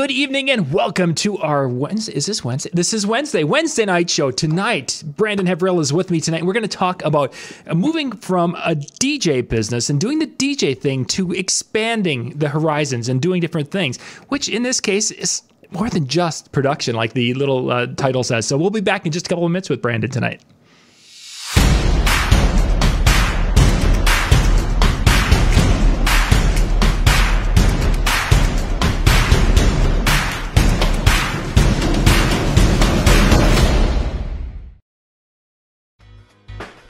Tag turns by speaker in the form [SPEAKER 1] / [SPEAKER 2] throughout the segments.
[SPEAKER 1] good evening, and welcome to our Wednesday. Is this Wednesday? This is Wednesday, Wednesday night show. Tonight, Brandon Hevril is with me tonight. We're going to talk about uh, moving from a DJ business and doing the DJ thing to expanding the horizons and doing different things, which in this case is more than just production, like the little uh, title says. So we'll be back in just a couple of minutes with Brandon tonight.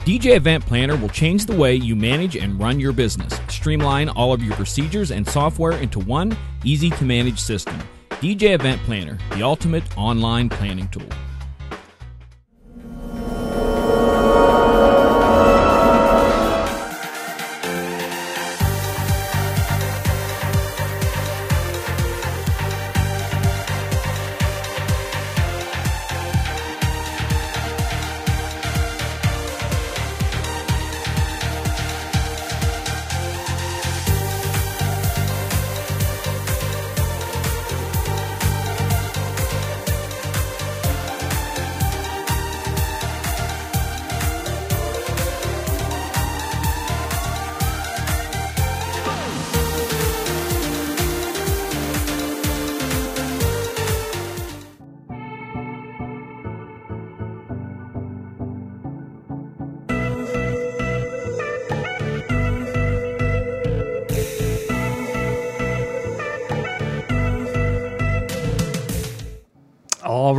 [SPEAKER 2] DJ Event Planner will change the way you manage and run your business. Streamline all of your procedures and software into one easy to manage system. DJ Event Planner, the ultimate online planning tool.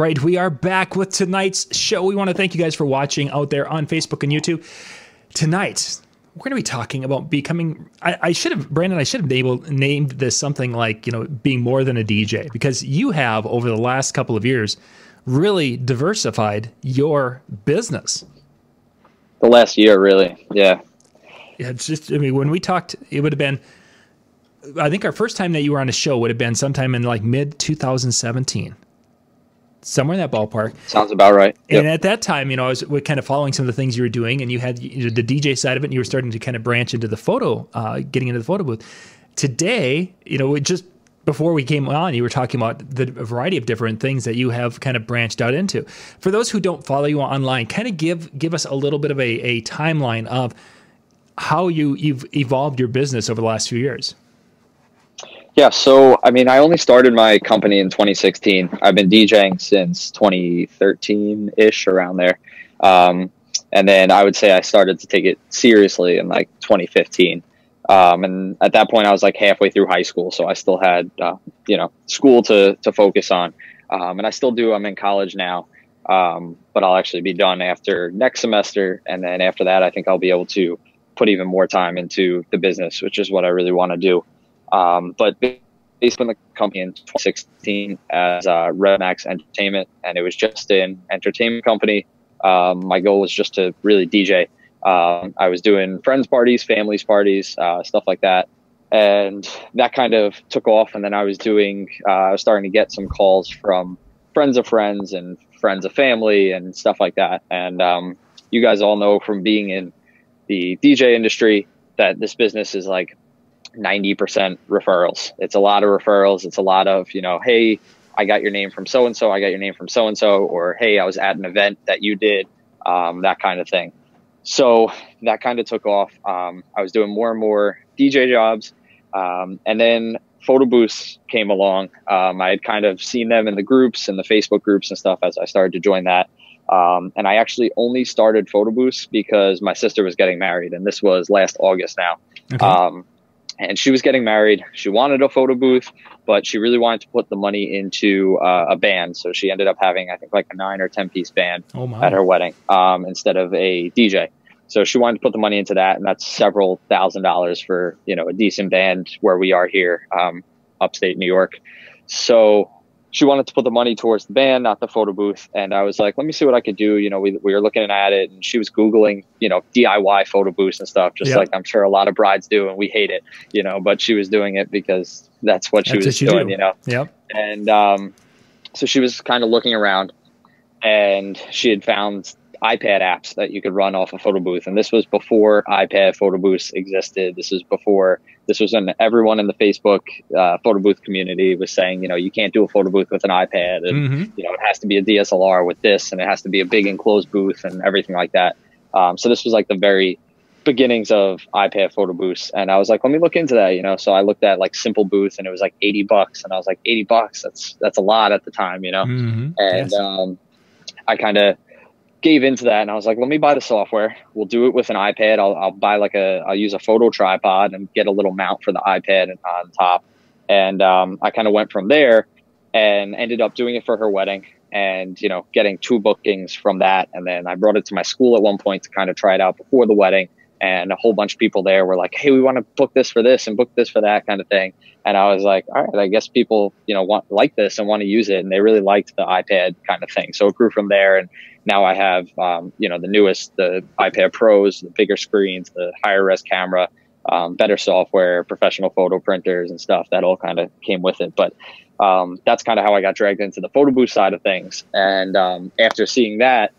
[SPEAKER 2] Right, we are back with tonight's show. We want to thank you guys for watching out there on Facebook and YouTube. Tonight, we're going to be talking about becoming. I, I should have, Brandon. I should have able, named this something like you know being more than a DJ because you have over the last couple of years really diversified your business.
[SPEAKER 3] The last year, really, yeah.
[SPEAKER 1] Yeah, it's just. I mean, when we talked, it would have been. I think our first time that you were on a show would have been sometime in like mid 2017 somewhere in that ballpark.
[SPEAKER 3] Sounds about right.
[SPEAKER 1] Yep. And at that time, you know, I was kind of following some of the things you were doing, and you had you know, the DJ side of it, and you were starting to kind of branch into the photo, uh, getting into the photo booth. Today, you know, just before we came on, you were talking about the variety of different things that you have kind of branched out into. For those who don't follow you online, kind of give give us a little bit of a, a timeline of how you you've evolved your business over the last few years.
[SPEAKER 3] Yeah, so I mean, I only started my company in 2016. I've been DJing since 2013 ish, around there. Um, and then I would say I started to take it seriously in like 2015. Um, and at that point, I was like halfway through high school, so I still had uh, you know school to to focus on, um, and I still do. I'm in college now, um, but I'll actually be done after next semester, and then after that, I think I'll be able to put even more time into the business, which is what I really want to do. Um, but based on the company in 2016 as uh, Redmax Entertainment, and it was just an entertainment company. Um, my goal was just to really DJ. Um, I was doing friends parties, families parties, uh, stuff like that, and that kind of took off. And then I was doing, uh, I was starting to get some calls from friends of friends and friends of family and stuff like that. And um, you guys all know from being in the DJ industry that this business is like 90% referrals. It's a lot of referrals. It's a lot of, you know, hey, I got your name from so and so. I got your name from so and so. Or hey, I was at an event that you did, um, that kind of thing. So that kind of took off. Um, I was doing more and more DJ jobs. Um, and then photo booths came along. Um, I had kind of seen them in the groups and the Facebook groups and stuff as I started to join that. Um, and I actually only started photo booths because my sister was getting married, and this was last August now. Okay. And she was getting married. She wanted a photo booth, but she really wanted to put the money into uh, a band. So she ended up having, I think, like a nine or 10 piece band oh at her wedding um, instead of a DJ. So she wanted to put the money into that, and that's several thousand dollars for you know a decent band where we are here, um, upstate New York. So she wanted to put the money towards the band, not the photo booth. And I was like, let me see what I could do. You know, we, we were looking at it and she was Googling, you know, DIY photo booths and stuff, just like I'm sure a lot of brides do. And we hate it, you know, but she was doing it because that's what she that's was what doing, do. you know?
[SPEAKER 1] Yep.
[SPEAKER 3] And um, so she was kind of looking around and she had found iPad apps that you could run off a photo booth. And this was before iPad photo booths existed. This was before, this was when everyone in the Facebook uh, photo booth community was saying, you know, you can't do a photo booth with an iPad and, mm-hmm. you know, it has to be a DSLR with this and it has to be a big enclosed booth and everything like that. Um, so this was like the very beginnings of iPad photo booths. And I was like, let me look into that, you know? So I looked at like simple booth and it was like 80 bucks. And I was like, 80 bucks. That's, that's a lot at the time, you know? Mm-hmm. And, yes. um, I kind of gave into that and I was like, let me buy the software. We'll do it with an iPad. I'll, I'll buy like a, I'll use a photo tripod and get a little mount for the iPad on top. And um, I kind of went from there and ended up doing it for her wedding and, you know, getting two bookings from that. And then I brought it to my school at one point to kind of try it out before the wedding. And a whole bunch of people there were like, hey, we want to book this for this and book this for that kind of thing. And I was like, all right, I guess people, you know, want like this and want to use it. And they really liked the iPad kind of thing. So it grew from there. And now I have, um, you know, the newest, the iPad Pros, the bigger screens, the higher res camera, um, better software, professional photo printers and stuff. That all kind of came with it. But um, that's kind of how I got dragged into the photo booth side of things. And um, after seeing that,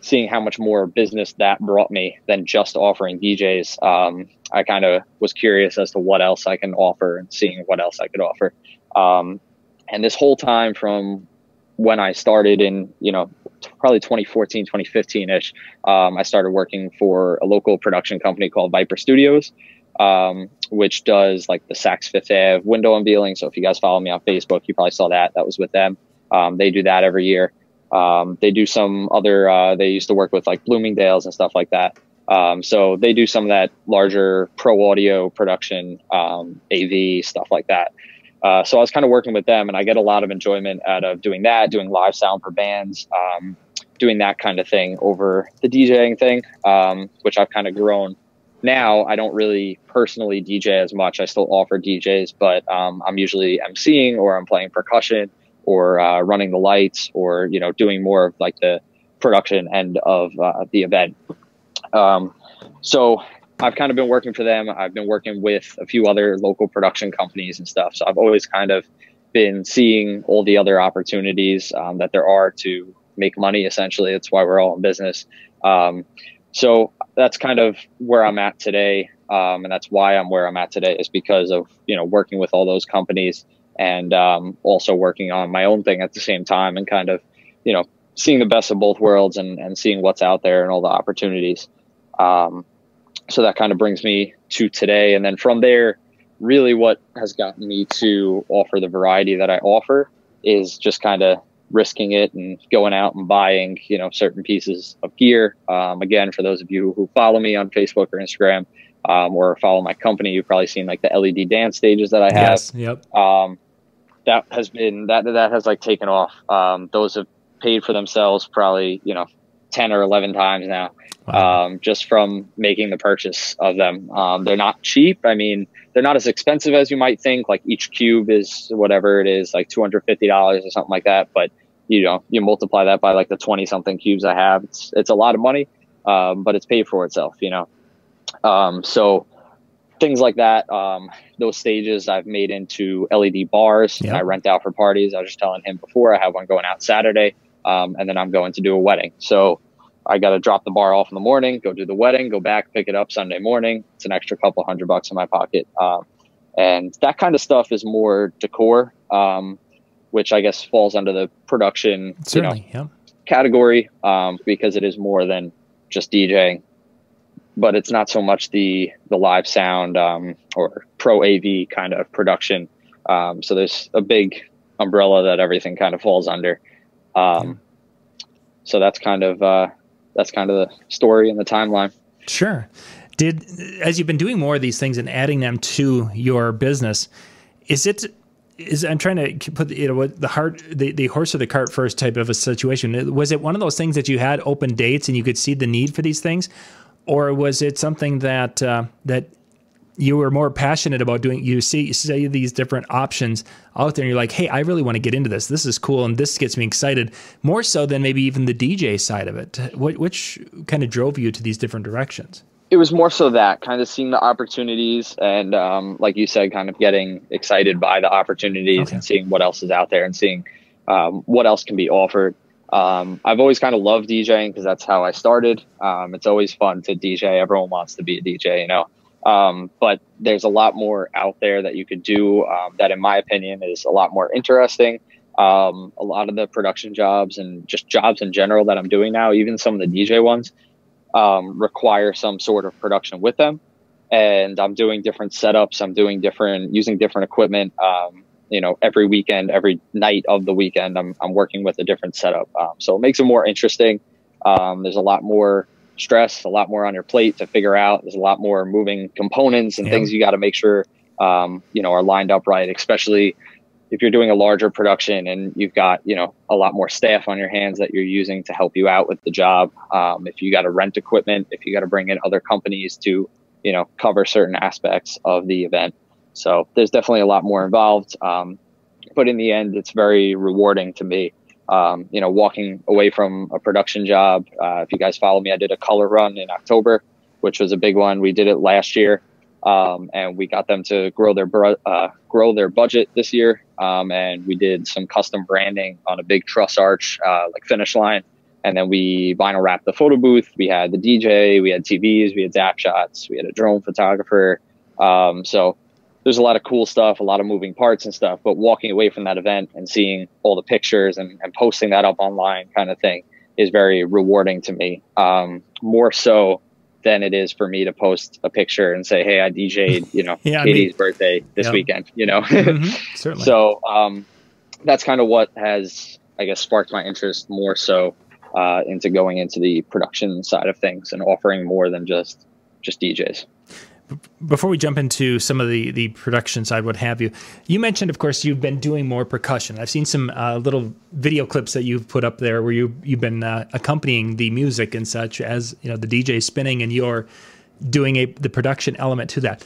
[SPEAKER 3] seeing how much more business that brought me than just offering DJs, um, I kind of was curious as to what else I can offer and seeing what else I could offer. Um, and this whole time from when I started in, you know, probably 2014, 2015 ish, um, I started working for a local production company called Viper Studios, um, which does like the Saks Fifth Ave window unveiling. So if you guys follow me on Facebook, you probably saw that. That was with them. Um, they do that every year. Um, they do some other, uh, they used to work with like Bloomingdale's and stuff like that. Um, so they do some of that larger pro audio production, um, AV stuff like that. Uh, so I was kind of working with them, and I get a lot of enjoyment out of doing that, doing live sound for bands, um, doing that kind of thing over the DJing thing, um, which I've kind of grown. Now I don't really personally DJ as much. I still offer DJs, but um, I'm usually emceeing or I'm playing percussion or uh, running the lights or you know doing more of like the production end of uh, the event. Um, so I've kind of been working for them. I've been working with a few other local production companies and stuff. So I've always kind of been seeing all the other opportunities um, that there are to make money. Essentially, that's why we're all in business. Um, so that's kind of where I'm at today, um, and that's why I'm where I'm at today is because of you know working with all those companies and um, also working on my own thing at the same time, and kind of you know seeing the best of both worlds and, and seeing what's out there and all the opportunities. Um, so that kind of brings me to today. And then from there, really what has gotten me to offer the variety that I offer is just kind of risking it and going out and buying, you know, certain pieces of gear. Um, again, for those of you who follow me on Facebook or Instagram, um, or follow my company, you've probably seen like the LED dance stages that I have. Yes,
[SPEAKER 1] yep.
[SPEAKER 3] Um, that has been that that has like taken off. Um, those have paid for themselves probably you know ten or eleven times now wow. um, just from making the purchase of them. Um, they're not cheap. I mean, they're not as expensive as you might think. Like each cube is whatever it is, like two hundred fifty dollars or something like that. But you know, you multiply that by like the twenty something cubes I have. It's it's a lot of money, um, but it's paid for itself. You know, um, so things like that. Um, those stages I've made into LED bars. Yep. I rent out for parties. I was just telling him before I have one going out Saturday, um, and then I'm going to do a wedding. So I got to drop the bar off in the morning, go do the wedding, go back, pick it up Sunday morning. It's an extra couple hundred bucks in my pocket. Um, and that kind of stuff is more decor, um, which I guess falls under the production
[SPEAKER 1] Certainly, you know, yeah.
[SPEAKER 3] category um, because it is more than just DJing. But it's not so much the the live sound um, or pro AV kind of production. Um, so there's a big umbrella that everything kind of falls under. Um. So that's kind of uh, that's kind of the story and the timeline.
[SPEAKER 1] Sure. Did as you've been doing more of these things and adding them to your business, is it is I'm trying to put you know the heart the, the horse or the cart first type of a situation. Was it one of those things that you had open dates and you could see the need for these things, or was it something that uh, that you were more passionate about doing you see you see these different options out there and you're like hey i really want to get into this. This is cool and this gets me excited more so than maybe even the dj side of it. What, which kind of drove you to these different directions?
[SPEAKER 3] It was more so that kind of seeing the opportunities and um, like you said kind of getting excited by the opportunities okay. and seeing what else is out there and seeing um, what else can be offered Um, I've always kind of loved DJing because that's how I started. Um, it's always fun to DJ. Everyone wants to be a DJ, you know. Um, but there's a lot more out there that you could do um, that, in my opinion, is a lot more interesting. Um, a lot of the production jobs and just jobs in general that I'm doing now, even some of the DJ ones, um, require some sort of production with them. And I'm doing different setups. I'm doing different, using different equipment. Um, you know, every weekend, every night of the weekend, I'm, I'm working with a different setup. Um, so it makes it more interesting. Um, there's a lot more stress, a lot more on your plate to figure out. There's a lot more moving components and things you got to make sure, um, you know, are lined up right, especially if you're doing a larger production and you've got you know a lot more staff on your hands that you're using to help you out with the job um, if you got to rent equipment if you got to bring in other companies to you know cover certain aspects of the event so there's definitely a lot more involved um, but in the end it's very rewarding to me um, you know walking away from a production job uh, if you guys follow me i did a color run in october which was a big one we did it last year um, and we got them to grow their uh, grow their budget this year. Um, and we did some custom branding on a big truss arch, uh, like finish line. And then we vinyl wrapped the photo booth. We had the DJ, we had TVs, we had zap shots, we had a drone photographer. Um, so there's a lot of cool stuff, a lot of moving parts and stuff. But walking away from that event and seeing all the pictures and, and posting that up online, kind of thing, is very rewarding to me. Um, more so than it is for me to post a picture and say, "Hey, I DJ'd, you know, yeah, Katie's I mean, birthday this yeah. weekend." You know, mm-hmm, certainly. so um, that's kind of what has, I guess, sparked my interest more so uh, into going into the production side of things and offering more than just just DJs
[SPEAKER 2] before we jump into some of the the production side, what have you, you mentioned, of course, you've been doing more percussion. I've seen some uh, little video clips that you've put up there where you you've been uh, accompanying the music and such as you know the DJ spinning, and you're doing a the production element to that.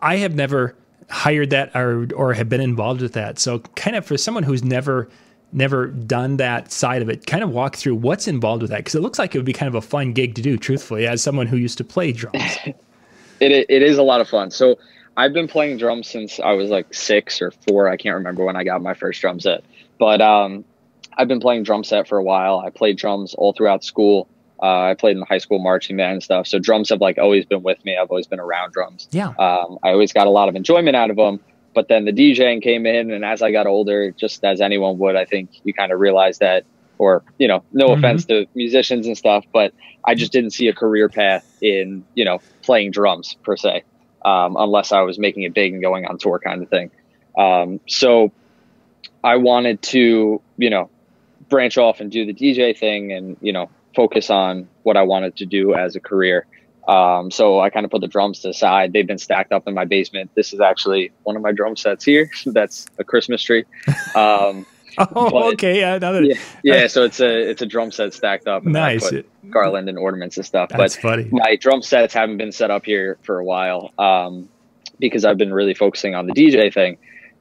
[SPEAKER 2] I have never hired that or or have been involved with that. So, kind of for someone who's never never done that side of it, kind of walk through what's involved with that because it looks like it would be kind of a fun gig to do. Truthfully, as someone who used to play drums.
[SPEAKER 3] It it is a lot of fun. So I've been playing drums since I was like six or four. I can't remember when I got my first drum set, but um, I've been playing drum set for a while. I played drums all throughout school. Uh, I played in the high school marching band and stuff. So drums have like always been with me. I've always been around drums.
[SPEAKER 2] Yeah.
[SPEAKER 3] Um, I always got a lot of enjoyment out of them. But then the DJing came in, and as I got older, just as anyone would, I think you kind of realize that, or you know, no mm-hmm. offense to musicians and stuff, but I just didn't see a career path in you know playing drums per se, um, unless I was making it big and going on tour kind of thing. Um, so I wanted to, you know, branch off and do the DJ thing and, you know, focus on what I wanted to do as a career. Um, so I kind of put the drums to the side. They've been stacked up in my basement. This is actually one of my drum sets here. That's a Christmas tree. Um,
[SPEAKER 2] Oh, but, okay. Yeah,
[SPEAKER 3] that, yeah, yeah. So it's a it's a drum set stacked up.
[SPEAKER 2] nice.
[SPEAKER 3] garland and ornaments and stuff.
[SPEAKER 2] That's
[SPEAKER 3] but
[SPEAKER 2] funny.
[SPEAKER 3] My drum sets haven't been set up here for a while um, because I've been really focusing on the DJ thing.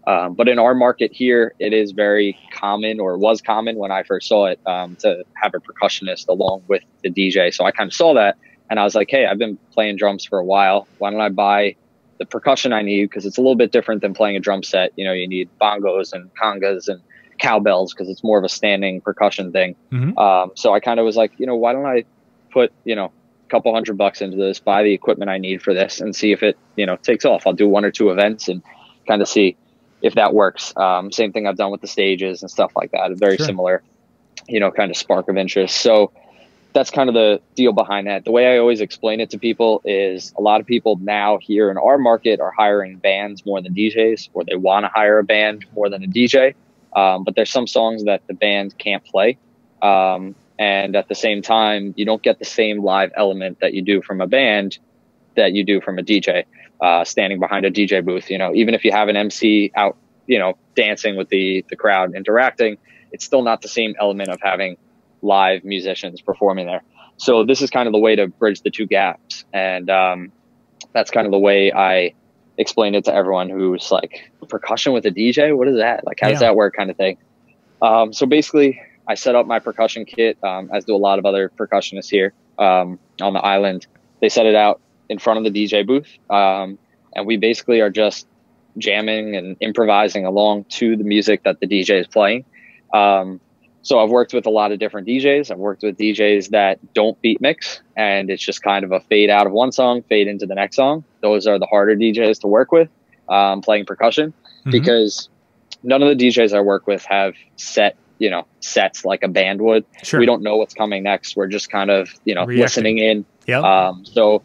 [SPEAKER 3] Um, but in our market here, it is very common, or was common when I first saw it, um, to have a percussionist along with the DJ. So I kind of saw that, and I was like, "Hey, I've been playing drums for a while. Why don't I buy the percussion I need? Because it's a little bit different than playing a drum set. You know, you need bongos and congas and cowbells because it's more of a standing percussion thing. Mm-hmm. Um, so I kind of was like, you know, why don't I put, you know, a couple hundred bucks into this, buy the equipment I need for this and see if it, you know, takes off. I'll do one or two events and kind of see if that works. Um, same thing I've done with the stages and stuff like that. Very sure. similar, you know, kind of spark of interest. So that's kind of the deal behind that. The way I always explain it to people is a lot of people now here in our market are hiring bands more than DJs, or they want to hire a band more than a DJ. Um, but there's some songs that the band can't play. Um, and at the same time, you don't get the same live element that you do from a band that you do from a DJ, uh, standing behind a DJ booth. You know, even if you have an MC out, you know, dancing with the, the crowd, interacting, it's still not the same element of having live musicians performing there. So this is kind of the way to bridge the two gaps. And, um, that's kind of the way I explained it to everyone who's like percussion with a DJ. What is that? Like, how yeah. does that work? Kind of thing. Um, so basically, I set up my percussion kit, um, as do a lot of other percussionists here um, on the island. They set it out in front of the DJ booth, um, and we basically are just jamming and improvising along to the music that the DJ is playing. Um, so I've worked with a lot of different DJs. I've worked with DJs that don't beat mix and it's just kind of a fade out of one song, fade into the next song. Those are the harder DJs to work with, um, playing percussion mm-hmm. because none of the DJs I work with have set, you know, sets like a band would. Sure. We don't know what's coming next. We're just kind of, you know, Reacting. listening in.
[SPEAKER 1] Yep.
[SPEAKER 3] Um, so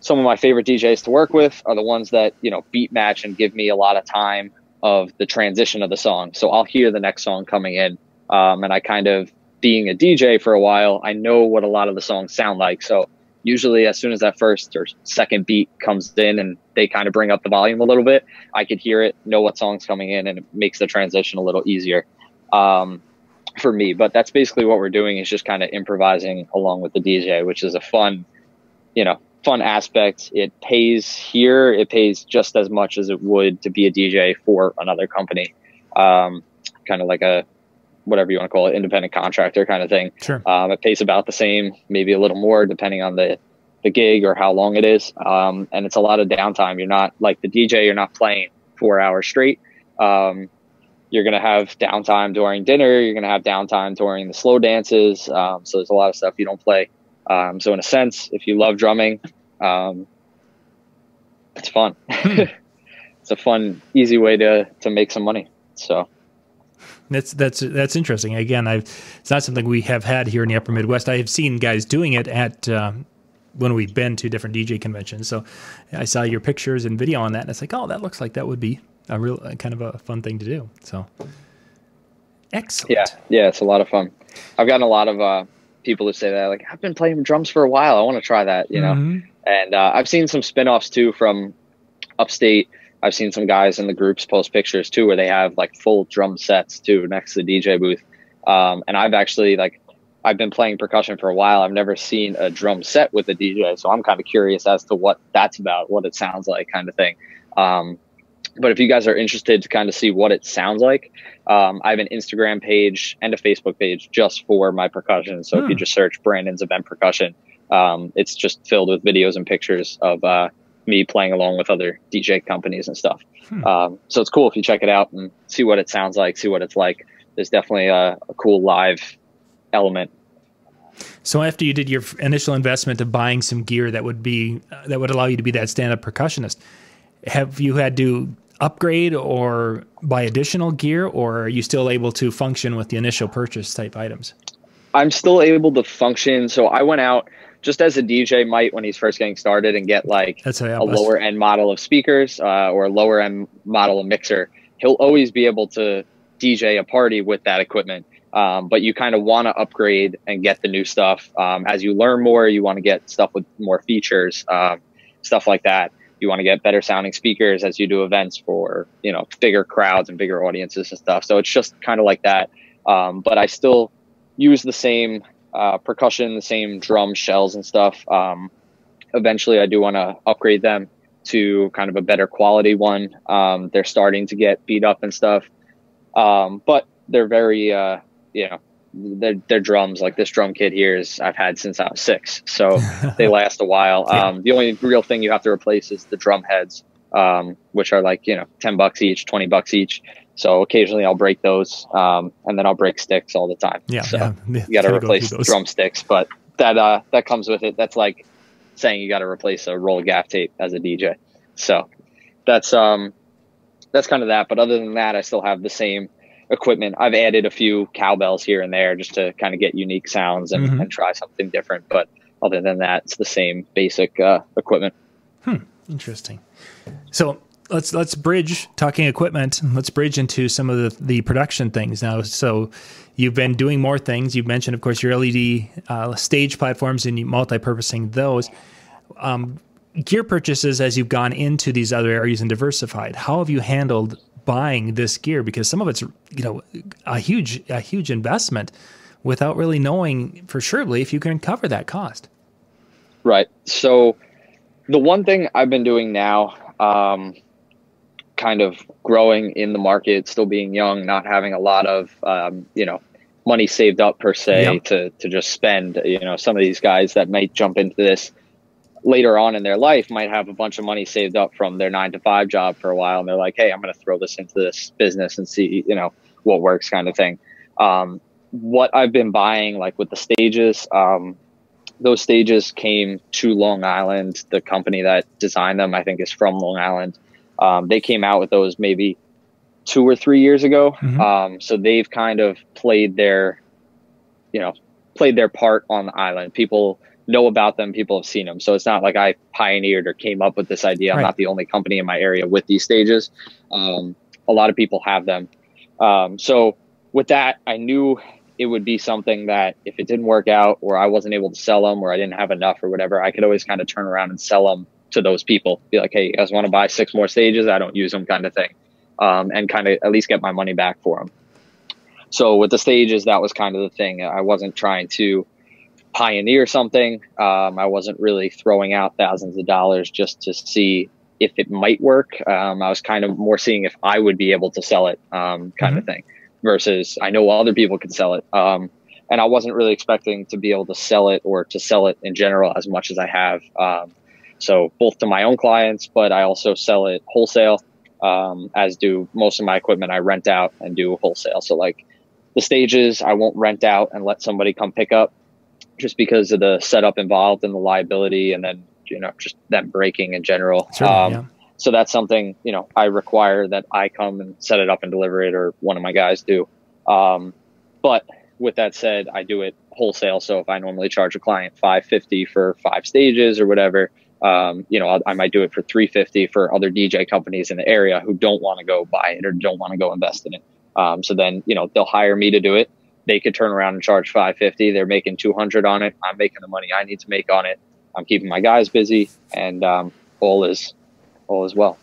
[SPEAKER 3] some of my favorite DJs to work with are the ones that, you know, beat match and give me a lot of time of the transition of the song. So I'll hear the next song coming in um, and I kind of, being a DJ for a while, I know what a lot of the songs sound like. So usually, as soon as that first or second beat comes in and they kind of bring up the volume a little bit, I could hear it, know what song's coming in, and it makes the transition a little easier um, for me. But that's basically what we're doing is just kind of improvising along with the DJ, which is a fun, you know, fun aspect. It pays here. It pays just as much as it would to be a DJ for another company. Um, kind of like a whatever you want to call it, independent contractor kind of thing.
[SPEAKER 1] Sure.
[SPEAKER 3] Um, it pays about the same, maybe a little more depending on the, the gig or how long it is. Um, and it's a lot of downtime. You're not like the DJ, you're not playing four hours straight. Um, you're going to have downtime during dinner. You're going to have downtime during the slow dances. Um, so there's a lot of stuff you don't play. Um, so in a sense, if you love drumming, um, it's fun. Hmm. it's a fun, easy way to, to make some money. So.
[SPEAKER 1] That's that's that's interesting. Again, I've it's not something we have had here in the Upper Midwest. I have seen guys doing it at uh, when we've been to different DJ conventions. So I saw your pictures and video on that, and it's like, oh, that looks like that would be a real kind of a fun thing to do. So excellent.
[SPEAKER 3] Yeah, yeah, it's a lot of fun. I've gotten a lot of uh, people who say that, like, I've been playing drums for a while. I want to try that, you know. Mm-hmm. And uh, I've seen some spin-offs too from upstate I've seen some guys in the groups post pictures too, where they have like full drum sets too next to the DJ booth. Um, and I've actually like, I've been playing percussion for a while. I've never seen a drum set with a DJ, so I'm kind of curious as to what that's about, what it sounds like, kind of thing. Um, but if you guys are interested to kind of see what it sounds like, um, I have an Instagram page and a Facebook page just for my percussion. So hmm. if you hmm. just search Brandon's Event Percussion, um, it's just filled with videos and pictures of uh, me playing along with other DJ companies and stuff. Hmm. Um, so it's cool if you check it out and see what it sounds like, see what it's like. There's definitely a, a cool live element.
[SPEAKER 1] So after you did your initial investment of buying some gear that would be uh, that would allow you to be that stand-up percussionist, have you had to upgrade or buy additional gear, or are you still able to function with the initial purchase type items?
[SPEAKER 3] I'm still able to function. So I went out just as a DJ might when he's first getting started and get like That's a lower end model of speakers uh, or a lower end model of mixer, he'll always be able to DJ a party with that equipment. Um, but you kind of want to upgrade and get the new stuff. Um, as you learn more, you want to get stuff with more features, um, stuff like that. You want to get better sounding speakers as you do events for, you know, bigger crowds and bigger audiences and stuff. So it's just kind of like that. Um, but I still use the same uh, percussion, the same drum shells and stuff. Um, eventually, I do want to upgrade them to kind of a better quality one. Um, they're starting to get beat up and stuff, um, but they're very, uh, you know, they're, they're, drums. Like this drum kit here is I've had since I was six, so they last a while. yeah. Um, the only real thing you have to replace is the drum heads, um, which are like you know ten bucks each, twenty bucks each. So occasionally I'll break those, um, and then I'll break sticks all the time.
[SPEAKER 1] Yeah,
[SPEAKER 3] so
[SPEAKER 1] yeah.
[SPEAKER 3] you got to replace go drumsticks, but that uh, that comes with it. That's like saying you got to replace a roll of gaff tape as a DJ. So that's um that's kind of that. But other than that, I still have the same equipment. I've added a few cowbells here and there just to kind of get unique sounds and, mm-hmm. and try something different. But other than that, it's the same basic uh, equipment.
[SPEAKER 1] Hmm. Interesting. So let's let's bridge talking equipment. Let's bridge into some of the, the production things now. So you've been doing more things. You've mentioned, of course, your LED uh, stage platforms and multi-purposing those. Um, gear purchases as you've gone into these other areas and diversified. How have you handled buying this gear? Because some of it's you know a huge a huge investment without really knowing for surely if you can cover that cost.
[SPEAKER 3] Right. So the one thing I've been doing now. Um, kind of growing in the market, still being young, not having a lot of um, you know money saved up per se yep. to to just spend. You know, some of these guys that might jump into this later on in their life might have a bunch of money saved up from their nine to five job for a while, and they're like, "Hey, I'm going to throw this into this business and see you know what works," kind of thing. Um, what I've been buying, like with the stages, um, those stages came to Long Island. The company that designed them, I think, is from Long Island. Um, they came out with those maybe two or three years ago. Mm-hmm. Um, so they've kind of played their, you know, played their part on the island. People know about them. People have seen them. So it's not like I pioneered or came up with this idea. I'm not the only company in my area with these stages. Um, a lot of people have them. Um, so with that, I knew it would be something that if it didn't work out or I wasn't able to sell them or I didn't have enough or whatever, I could always kind of turn around and sell them to those people. Be like, hey, you guys want to buy six more stages? I don't use them, kind of thing, um, and kind of at least get my money back for them. So with the stages, that was kind of the thing. I wasn't trying to pioneer something. Um, I wasn't really throwing out thousands of dollars just to see if it might work. Um, I was kind of more seeing if I would be able to sell it, um, kind mm-hmm. of thing versus I know other people can sell it. Um, and I wasn't really expecting to be able to sell it or to sell it in general as much as I have. Um, so both to my own clients, but I also sell it wholesale, um, as do most of my equipment. I rent out and do wholesale. So like the stages, I won't rent out and let somebody come pick up just because of the setup involved and the liability and then, you know, just them breaking in general. Um, yeah so that's something you know I require that I come and set it up and deliver it, or one of my guys do. Um, but with that said, I do it wholesale. So if I normally charge a client five fifty for five stages or whatever, um, you know, I, I might do it for three fifty for other DJ companies in the area who don't want to go buy it or don't want to go invest in it. Um, so then you know they'll hire me to do it. They could turn around and charge five fifty. They're making two hundred on it. I'm making the money I need to make on it. I'm keeping my guys busy, and um, all is all as well.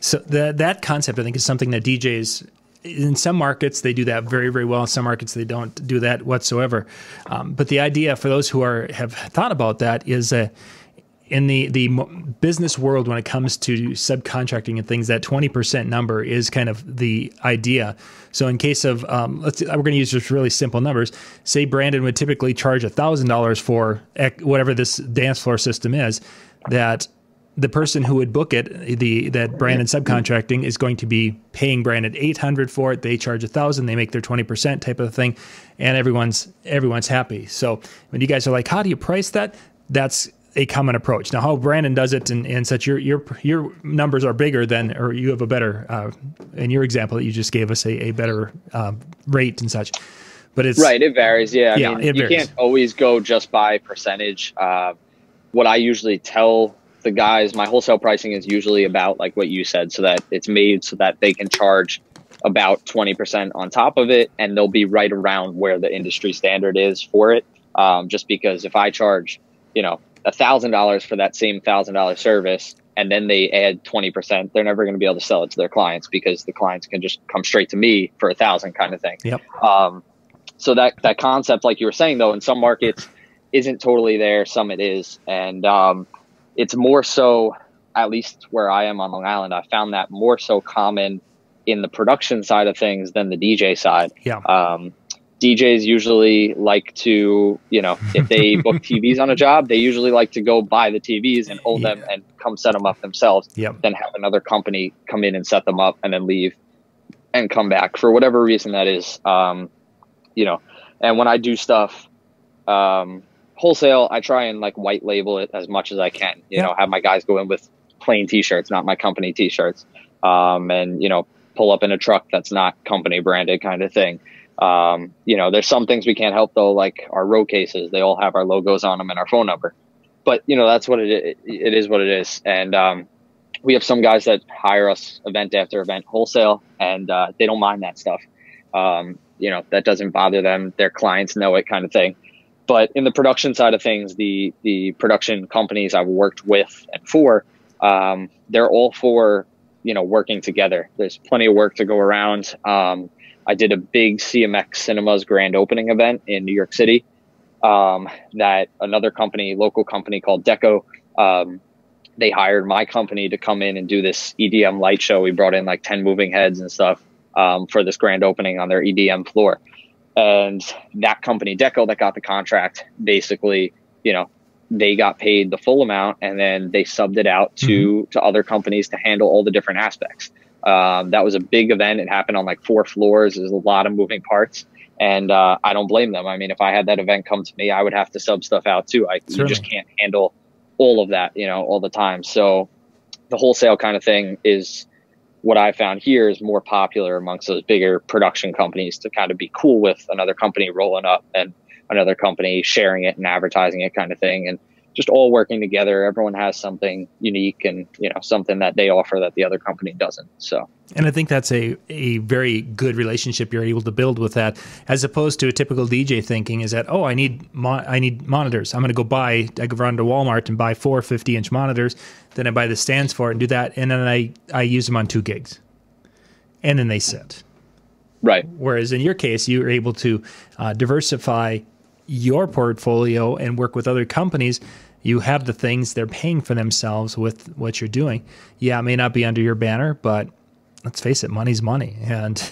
[SPEAKER 1] So that that concept, I think, is something that DJs in some markets they do that very very well. In some markets they don't do that whatsoever. Um, but the idea for those who are have thought about that is uh, in the the business world when it comes to subcontracting and things, that twenty percent number is kind of the idea. So in case of um, let's we're going to use just really simple numbers. Say Brandon would typically charge thousand dollars for whatever this dance floor system is. That the person who would book it, the that Brandon subcontracting is going to be paying Brandon eight hundred for it. They charge a thousand, they make their twenty percent type of thing, and everyone's everyone's happy. So when you guys are like, how do you price that? That's a common approach. Now, how Brandon does it and, and such, your your your numbers are bigger than, or you have a better, uh, in your example that you just gave us, a, a better uh, rate and such. But it's
[SPEAKER 3] right. It varies. Yeah. I yeah. Mean, you can't always go just by percentage. Uh, what I usually tell the guys, my wholesale pricing is usually about like what you said, so that it's made so that they can charge about 20% on top of it and they'll be right around where the industry standard is for it. Um, just because if I charge, you know, a thousand dollars for that same thousand dollar service and then they add 20%, they're never going to be able to sell it to their clients because the clients can just come straight to me for a thousand kind of thing.
[SPEAKER 1] Yep.
[SPEAKER 3] Um, so that, that concept, like you were saying though, in some markets isn't totally there. Some it is. And, um, it's more so, at least where I am on Long Island, I found that more so common in the production side of things than the DJ side.
[SPEAKER 1] Yeah.
[SPEAKER 3] Um, DJs usually like to, you know, if they book TVs on a job, they usually like to go buy the TVs and own yeah. them and come set them up themselves.
[SPEAKER 1] Yep.
[SPEAKER 3] Then have another company come in and set them up and then leave and come back for whatever reason that is. Um, you know, and when I do stuff, um, wholesale, I try and like white label it as much as I can. You yeah. know, have my guys go in with plain T-shirts, not my company T-shirts, um, and you know, pull up in a truck that's not company branded, kind of thing. Um, you know, there's some things we can't help though, like our road cases. They all have our logos on them and our phone number. But you know, that's what it is. It is what it is. And um, we have some guys that hire us event after event wholesale, and uh, they don't mind that stuff. Um, you know, that doesn't bother them. Their clients know it, kind of thing. But in the production side of things, the the production companies I've worked with and for, um, they're all for you know working together. There's plenty of work to go around. Um, I did a big CMX Cinemas grand opening event in New York City. Um, that another company, local company called Deco, um, they hired my company to come in and do this EDM light show. We brought in like ten moving heads and stuff um, for this grand opening on their EDM floor. And that company, Deco, that got the contract, basically, you know, they got paid the full amount and then they subbed it out to mm-hmm. to other companies to handle all the different aspects. Um, that was a big event. It happened on like four floors. There's a lot of moving parts, And uh, I don't blame them. I mean, if I had that event come to me, I would have to sub stuff out too. I just can't handle all of that, you know, all the time. So the wholesale kind of thing is what I found here is more popular amongst those bigger production companies to kind of be cool with another company rolling up and another company sharing it and advertising it kind of thing. And just all working together. Everyone has something unique and you know something that they offer that the other company doesn't. So,
[SPEAKER 1] and I think that's a a very good relationship you're able to build with that, as opposed to a typical DJ thinking is that oh I need mo- I need monitors. I'm going to go buy I go run to Walmart and buy four 50 inch monitors. Then I buy the stands for it and do that, and then I I use them on two gigs, and then they sit.
[SPEAKER 3] Right.
[SPEAKER 1] Whereas in your case, you were able to uh, diversify your portfolio and work with other companies you have the things they're paying for themselves with what you're doing. Yeah, it may not be under your banner, but let's face it, money's money. And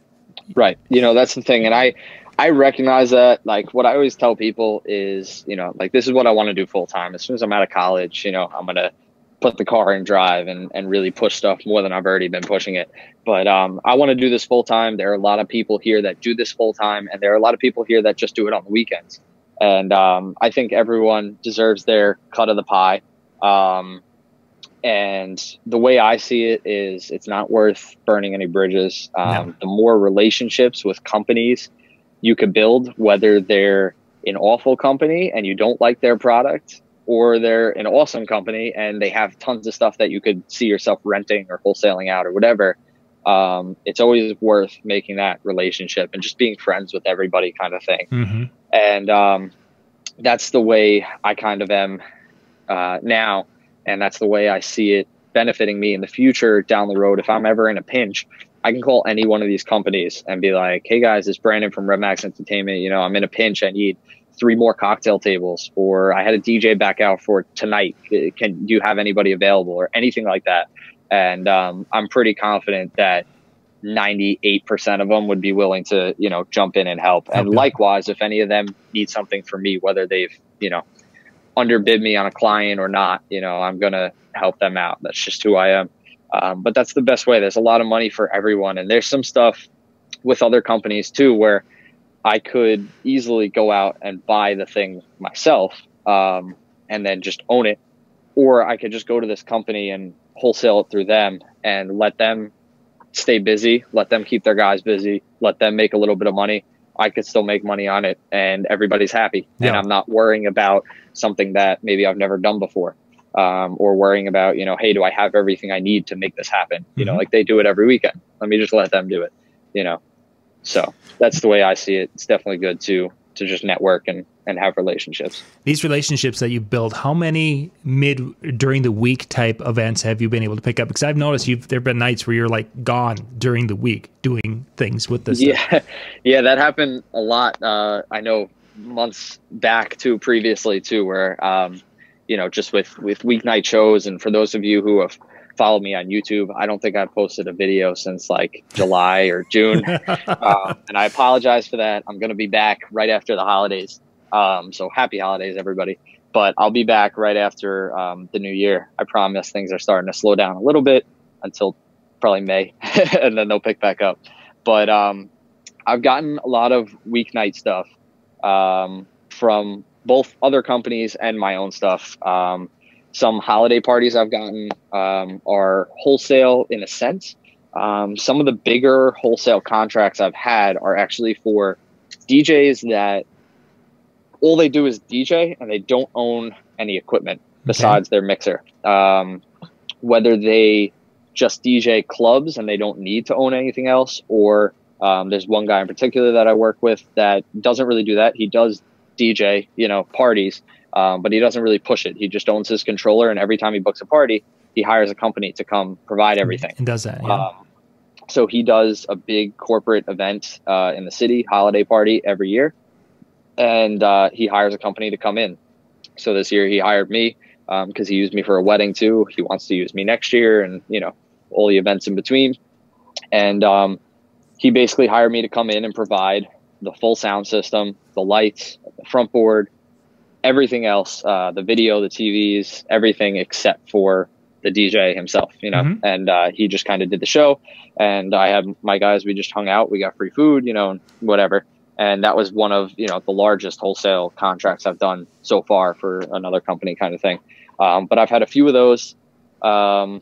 [SPEAKER 3] right, you know that's the thing, and I I recognize that. Like what I always tell people is, you know, like this is what I want to do full time. As soon as I'm out of college, you know, I'm gonna put the car in drive and, and really push stuff more than I've already been pushing it. But um, I want to do this full time. There are a lot of people here that do this full time, and there are a lot of people here that just do it on the weekends and um, I think everyone deserves their cut of the pie. Um, and the way I see it is, it's not worth burning any bridges. Um, no. The more relationships with companies you could build, whether they're an awful company and you don't like their product, or they're an awesome company and they have tons of stuff that you could see yourself renting or wholesaling out or whatever. Um, it's always worth making that relationship and just being friends with everybody kind of thing. Mm-hmm and um, that's the way I kind of am uh, now, and that's the way I see it benefiting me in the future down the road. If I'm ever in a pinch, I can call any one of these companies and be like, "Hey guys, it's Brandon from Red Max Entertainment. You know, I'm in a pinch. I need three more cocktail tables, or I had a DJ back out for tonight. Can do you have anybody available, or anything like that?" And um, I'm pretty confident that 98% of them would be willing to, you know, jump in and help. And likewise, if any of them need something from me, whether they've, you know, underbid me on a client or not, you know, I'm going to help them out. That's just who I am. Um, but that's the best way. There's a lot of money for everyone. And there's some stuff with other companies too, where I could easily go out and buy the thing myself um, and then just own it. Or I could just go to this company and wholesale it through them and let them stay busy, let them keep their guys busy, let them make a little bit of money. I could still make money on it and everybody's happy. Yeah. And I'm not worrying about something that maybe I've never done before. Um, or worrying about, you know, hey, do I have everything I need to make this happen? You mm-hmm. know, like they do it every weekend. Let me just let them do it, you know. So that's the way I see it. It's definitely good to to just network and and have relationships.
[SPEAKER 1] These relationships that you build, how many mid during the week type events have you been able to pick up? Because I've noticed you've there've been nights where you're like gone during the week doing things with this.
[SPEAKER 3] Yeah, stuff. yeah, that happened a lot. Uh, I know months back too, previously too, where um, you know just with with weeknight shows, and for those of you who have followed me on YouTube. I don't think I've posted a video since like July or June. uh, and I apologize for that. I'm going to be back right after the holidays. Um, so happy holidays, everybody. But I'll be back right after um, the new year. I promise things are starting to slow down a little bit until probably May, and then they'll pick back up. But um, I've gotten a lot of weeknight stuff um, from both other companies and my own stuff. Um, some holiday parties I've gotten um, are wholesale in a sense. Some of the bigger wholesale contracts I've had are actually for DJs that all they do is DJ and they don't own any equipment besides okay. their mixer. Um, whether they just DJ clubs and they don't need to own anything else, or um, there's one guy in particular that I work with that doesn't really do that. He does DJ, you know, parties, um, but he doesn't really push it. He just owns his controller, and every time he books a party, he hires a company to come provide everything.
[SPEAKER 1] And does that? Yeah. Um,
[SPEAKER 3] so he does a big corporate event uh, in the city, holiday party every year, and uh, he hires a company to come in. So this year he hired me because um, he used me for a wedding too. He wants to use me next year, and you know all the events in between. And um, he basically hired me to come in and provide the full sound system, the lights, the front board, everything else, uh, the video, the TVs, everything except for the DJ himself, you know, mm-hmm. and uh, he just kind of did the show. And I had my guys, we just hung out, we got free food, you know, whatever. And that was one of you know the largest wholesale contracts I've done so far for another company, kind of thing. Um, but I've had a few of those. Um,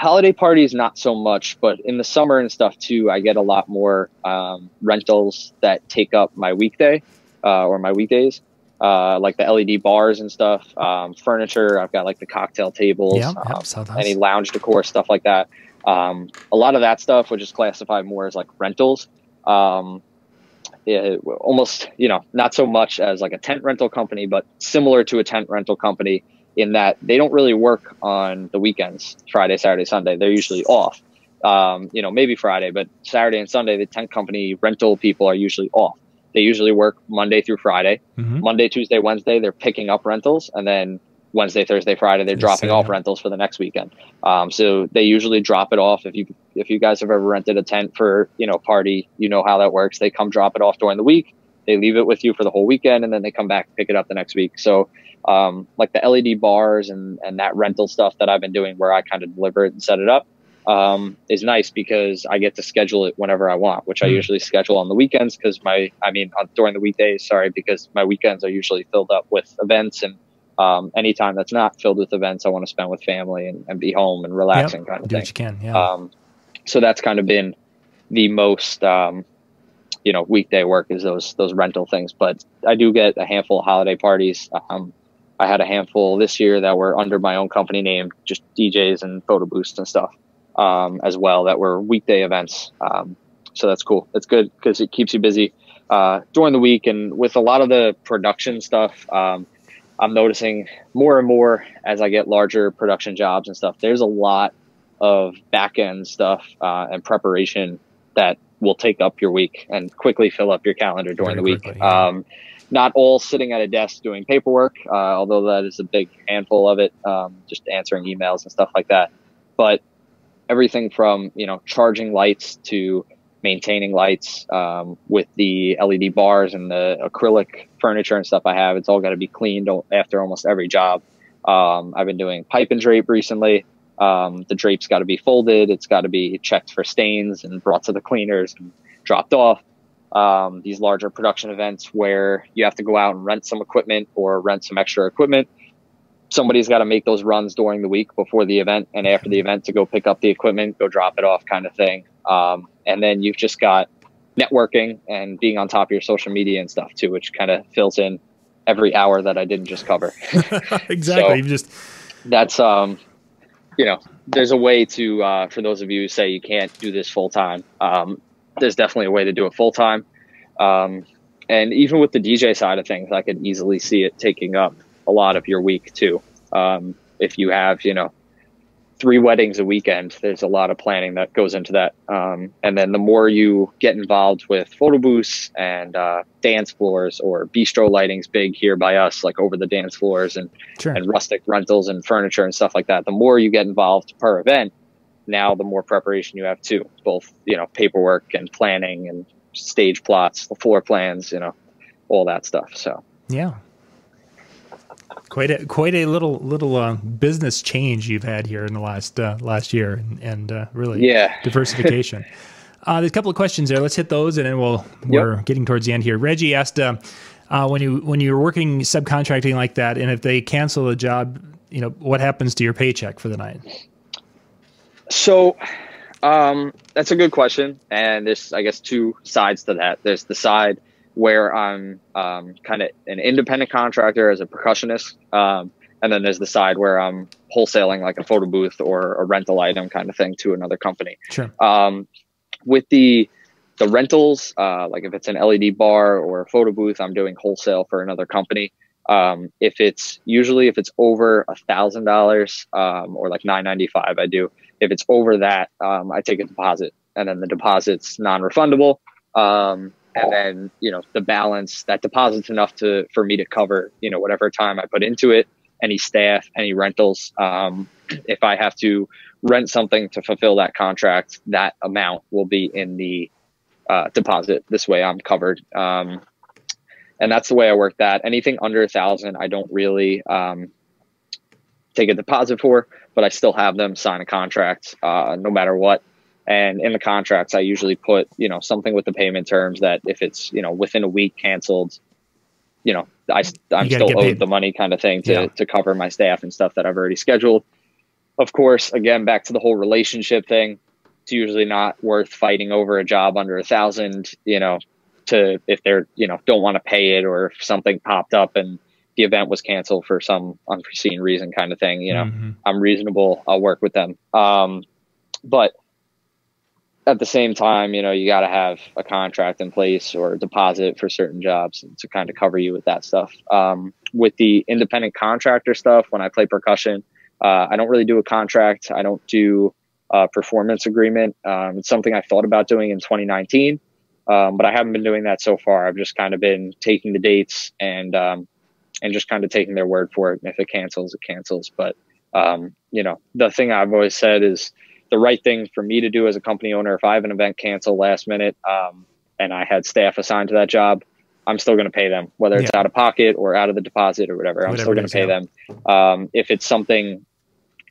[SPEAKER 3] holiday parties, not so much, but in the summer and stuff too, I get a lot more um, rentals that take up my weekday uh, or my weekdays. Uh, like the LED bars and stuff, um, furniture. I've got like the cocktail tables,
[SPEAKER 2] yeah, um,
[SPEAKER 3] any lounge decor stuff like that. Um, a lot of that stuff would just classify more as like rentals. Um, it, almost, you know, not so much as like a tent rental company, but similar to a tent rental company in that they don't really work on the weekends, Friday, Saturday, Sunday. They're usually off. Um, you know, maybe Friday, but Saturday and Sunday, the tent company rental people are usually off. They usually work Monday through Friday. Mm-hmm. Monday, Tuesday, Wednesday, they're picking up rentals, and then Wednesday, Thursday, Friday, they're dropping off rentals for the next weekend. Um, so they usually drop it off. If you if you guys have ever rented a tent for you know party, you know how that works. They come drop it off during the week. They leave it with you for the whole weekend, and then they come back pick it up the next week. So um, like the LED bars and and that rental stuff that I've been doing, where I kind of deliver it and set it up um, is nice because I get to schedule it whenever I want, which I hmm. usually schedule on the weekends because my, I mean, uh, during the weekdays, sorry, because my weekends are usually filled up with events and um, anytime that's not filled with events, I want to spend with family and, and be home and relaxing
[SPEAKER 2] yep,
[SPEAKER 3] kind of
[SPEAKER 2] do
[SPEAKER 3] thing.
[SPEAKER 2] what you can, yeah.
[SPEAKER 3] Um, so that's kind of been the most, um, you know, weekday work is those those rental things. But I do get a handful of holiday parties. Um, I had a handful this year that were under my own company name, just DJs and photo booths and stuff um, as well that were weekday events. Um, so that's cool. It's good because it keeps you busy uh, during the week. And with a lot of the production stuff, um, I'm noticing more and more as I get larger production jobs and stuff. There's a lot of back end stuff uh, and preparation that will take up your week and quickly fill up your calendar during Very the week. Quickly, yeah. um, not all sitting at a desk doing paperwork, uh, although that is a big handful of it, um, just answering emails and stuff like that. But everything from you know charging lights to maintaining lights um, with the LED bars and the acrylic furniture and stuff I have. It's all got to be cleaned after almost every job. Um, I've been doing pipe and drape recently. Um, the drape's got to be folded. It's got to be checked for stains and brought to the cleaners and dropped off. Um, these larger production events where you have to go out and rent some equipment or rent some extra equipment somebody's got to make those runs during the week before the event and after the event to go pick up the equipment, go drop it off, kind of thing. Um, and then you've just got networking and being on top of your social media and stuff too, which kind of fills in every hour that I didn't just cover.
[SPEAKER 2] exactly. So you just
[SPEAKER 3] that's um, you know, there's a way to uh, for those of you who say you can't do this full time. Um, there's definitely a way to do it full time. Um, and even with the DJ side of things, I could easily see it taking up a lot of your week too. Um, if you have, you know, three weddings a weekend, there's a lot of planning that goes into that. Um, and then the more you get involved with photo booths and uh, dance floors or bistro lighting's big here by us, like over the dance floors and, sure. and rustic rentals and furniture and stuff like that. The more you get involved per event, now the more preparation you have too, both, you know, paperwork and planning and stage plots, the floor plans, you know, all that stuff. So,
[SPEAKER 2] yeah, quite a quite a little little uh, business change you've had here in the last uh, last year, and, and uh, really
[SPEAKER 3] yeah.
[SPEAKER 2] diversification. Uh, there's a couple of questions there. Let's hit those, and then we'll we're yep. getting towards the end here. Reggie asked uh, uh, when you when you're working subcontracting like that, and if they cancel a job, you know what happens to your paycheck for the night?
[SPEAKER 3] So. Um, that's a good question, and there's, I guess, two sides to that. There's the side where I'm um, kind of an independent contractor as a percussionist. Um, and then there's the side where I'm wholesaling like a photo booth or a rental item kind of thing to another company.
[SPEAKER 2] Sure.
[SPEAKER 3] Um, with the the rentals, uh, like if it's an LED bar or a photo booth, I'm doing wholesale for another company. Um, if it's usually if it's over a thousand dollars um, or like nine ninety five, I do. If it's over that, um, I take a deposit, and then the deposit's non refundable. Um, and then you know the balance that deposits enough to for me to cover you know whatever time I put into it, any staff, any rentals. Um, if I have to rent something to fulfill that contract, that amount will be in the uh, deposit. This way, I'm covered. Um, and that's the way I work that. Anything under a thousand, I don't really um, take a deposit for, but I still have them sign a contract uh, no matter what And in the contracts, I usually put, you know, something with the payment terms that if it's, you know, within a week canceled, you know, I, I'm still owed the money kind of thing to, yeah. to cover my staff and stuff that I've already scheduled. Of course, again, back to the whole relationship thing. It's usually not worth fighting over a job under a thousand, you know, to if they're, you know, don't want to pay it or if something popped up and the event was canceled for some unforeseen reason kind of thing, you know, mm-hmm. I'm reasonable. I'll work with them. Um, but at the same time, you know, you got to have a contract in place or deposit for certain jobs to kind of cover you with that stuff. Um, with the independent contractor stuff, when I play percussion, uh, I don't really do a contract. I don't do a performance agreement. Um, it's something I thought about doing in 2019, um, but I haven't been doing that so far. I've just kind of been taking the dates and um, and just kind of taking their word for it. And if it cancels, it cancels. But um, you know, the thing I've always said is the right thing for me to do as a company owner. If I have an event cancel last minute um, and I had staff assigned to that job, I'm still going to pay them, whether it's yeah. out of pocket or out of the deposit or whatever. I'm still going to pay yeah. them. Um, if it's something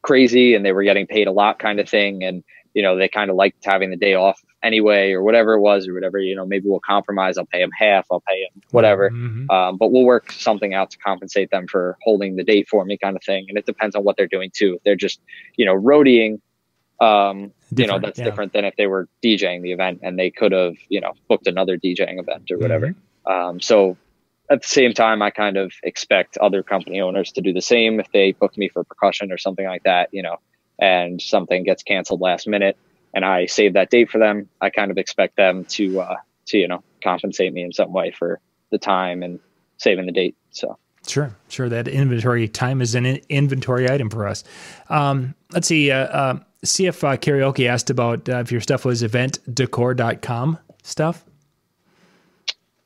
[SPEAKER 3] crazy and they were getting paid a lot, kind of thing, and you know they kind of liked having the day off anyway, or whatever it was, or whatever, you know, maybe we'll compromise. I'll pay them half. I'll pay them whatever. Mm-hmm. Um, but we'll work something out to compensate them for holding the date for me, kind of thing. And it depends on what they're doing too. If they're just, you know, roadieing um, you know, that's yeah. different than if they were DJing the event and they could have, you know, booked another DJing event or whatever. Mm-hmm. Um, so at the same time, I kind of expect other company owners to do the same if they book me for percussion or something like that, you know, and something gets canceled last minute and I save that date for them. I kind of expect them to, uh, to, you know, compensate me in some way for the time and saving the date. So.
[SPEAKER 1] Sure, sure. That inventory time is an inventory item for us. Um, let's see. Uh, uh, see if uh, karaoke asked about uh, if your stuff was eventdecor.com stuff.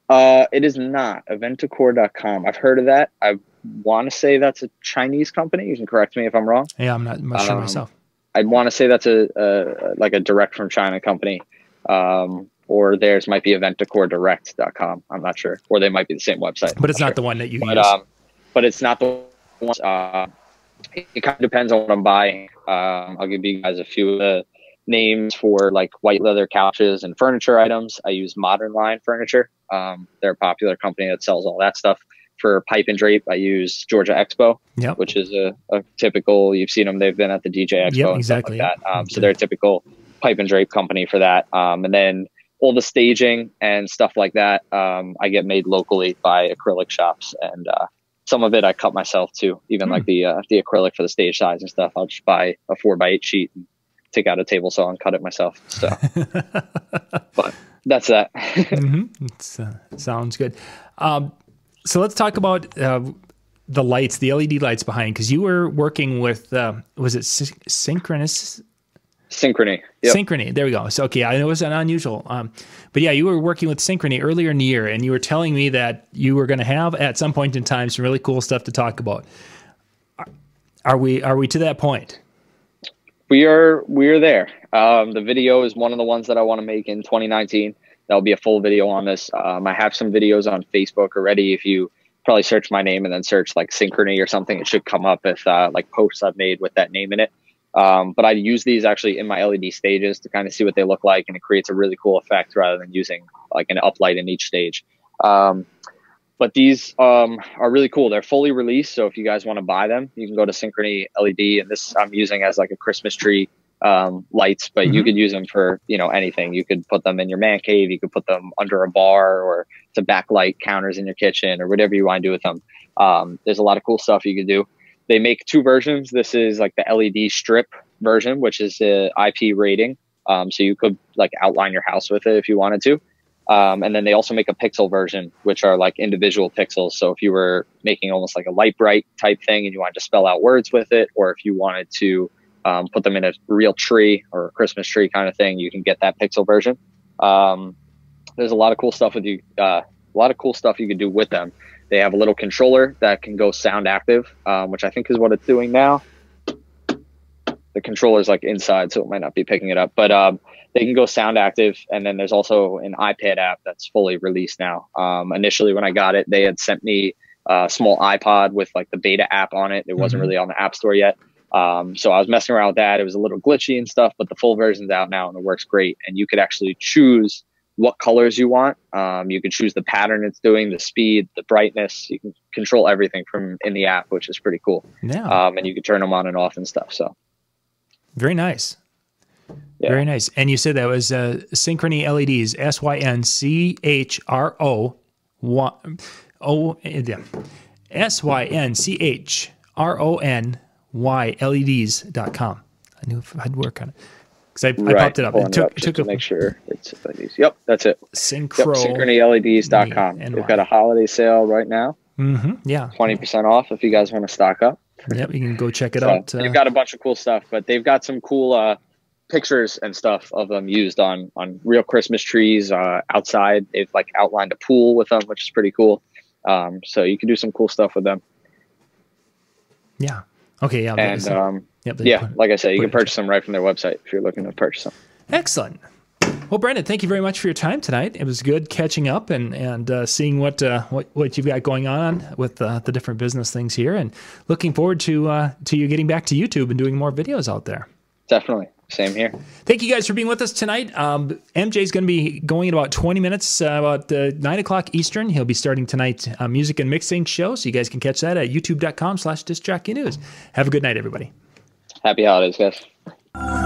[SPEAKER 3] Uh, it is not eventdecor.com. I've heard of that. I want to say that's a Chinese company. You can correct me if I'm wrong.
[SPEAKER 1] Yeah, I'm not much sure um, myself.
[SPEAKER 3] I'd want to say that's a, a, like a direct from China company. Um, or theirs might be eventdecordirect.com. I'm not sure. Or they might be the same website.
[SPEAKER 1] But it's not
[SPEAKER 3] sure.
[SPEAKER 1] the one that you
[SPEAKER 3] but,
[SPEAKER 1] use.
[SPEAKER 3] Um, but it's not the one. Uh, it kind of depends on what I'm buying. Um, I'll give you guys a few of the names for like white leather couches and furniture items. I use Modern Line Furniture. Um, they're a popular company that sells all that stuff. For pipe and drape, I use Georgia Expo, yep. which is a, a, typical. You've seen them; they've been at the DJ Expo yep, and exactly. stuff like that. Um, so they're a typical pipe and drape company for that. Um, and then all the staging and stuff like that, um, I get made locally by acrylic shops, and uh, some of it I cut myself too. Even like hmm. the uh, the acrylic for the stage size and stuff, I'll just buy a four by eight sheet and take out a table saw and cut it myself. So, but that's that.
[SPEAKER 1] mm-hmm. uh, sounds good. Um, so let's talk about uh, the lights, the LED lights behind, because you were working with uh, was it sy- synchronous
[SPEAKER 3] Synchrony.
[SPEAKER 1] Yep. Synchrony. There we go. So okay, I know it was an unusual. Um, but yeah, you were working with Synchrony earlier in the year, and you were telling me that you were going to have at some point in time some really cool stuff to talk about. Are we are we to that point?
[SPEAKER 3] We are we are there. Um, the video is one of the ones that I want to make in 2019. That'll be a full video on this. Um, I have some videos on Facebook already. If you probably search my name and then search like Synchrony or something, it should come up with uh, like posts I've made with that name in it. Um, but I use these actually in my LED stages to kind of see what they look like, and it creates a really cool effect rather than using like an uplight in each stage. Um, but these um, are really cool. They're fully released, so if you guys want to buy them, you can go to Synchrony LED, and this I'm using as like a Christmas tree um, lights. But mm-hmm. you could use them for you know anything. You could put them in your man cave. You could put them under a bar or to backlight counters in your kitchen or whatever you want to do with them. Um, there's a lot of cool stuff you could do they make two versions. This is like the LED strip version, which is the IP rating. Um, so you could like outline your house with it if you wanted to. Um, and then they also make a pixel version, which are like individual pixels. So if you were making almost like a Lite-Brite type thing and you wanted to spell out words with it, or if you wanted to um, put them in a real tree or a Christmas tree kind of thing, you can get that pixel version. Um, there's a lot of cool stuff with you, uh, a lot of cool stuff you can do with them. They have a little controller that can go sound active, um, which I think is what it's doing now. The controller is like inside, so it might not be picking it up, but um, they can go sound active. And then there's also an iPad app that's fully released now. Um, initially, when I got it, they had sent me a small iPod with like the beta app on it. It wasn't mm-hmm. really on the App Store yet. Um, so I was messing around with that. It was a little glitchy and stuff, but the full version's out now and it works great. And you could actually choose what colors you want. Um, you can choose the pattern it's doing, the speed, the brightness. You can control everything from in the app, which is pretty cool.
[SPEAKER 1] Yeah.
[SPEAKER 3] Um, and you can turn them on and off and stuff. So
[SPEAKER 1] very nice. Yeah. Very nice. And you said that was uh, Synchrony LEDs, S Y N C H R O O yeah. S Y N C H R O N Y LEDs.com. I knew if I'd work on it because I, right. I popped it up. It took,
[SPEAKER 3] it took to a, make sure it's LEDs. Yep, that's it.
[SPEAKER 1] Synchro.
[SPEAKER 3] Yep, SynchronyLEDs.com. They've got a holiday sale right now.
[SPEAKER 1] Mm-hmm. Yeah.
[SPEAKER 3] 20% off if you guys want to stock up.
[SPEAKER 1] Yep, you can go check it so out.
[SPEAKER 3] Uh, they've got a bunch of cool stuff, but they've got some cool uh, pictures and stuff of them used on on real Christmas trees uh, outside. They've like outlined a pool with them, which is pretty cool. Um, so you can do some cool stuff with them.
[SPEAKER 1] Yeah. Okay. Yeah.
[SPEAKER 3] And um, yep, yeah, put, like I said, you can purchase them right from their website if you're looking to purchase them.
[SPEAKER 1] Excellent. Well, Brandon, thank you very much for your time tonight. It was good catching up and and uh, seeing what uh, what what you've got going on with uh, the different business things here, and looking forward to uh, to you getting back to YouTube and doing more videos out there.
[SPEAKER 3] Definitely. Same here.
[SPEAKER 1] Thank you guys for being with us tonight. Um, MJ is going to be going in about 20 minutes, uh, about uh, 9 o'clock Eastern. He'll be starting tonight's uh, music and mixing show, so you guys can catch that at youtube.com slash discjockeynews. Have a good night, everybody.
[SPEAKER 3] Happy holidays, guys.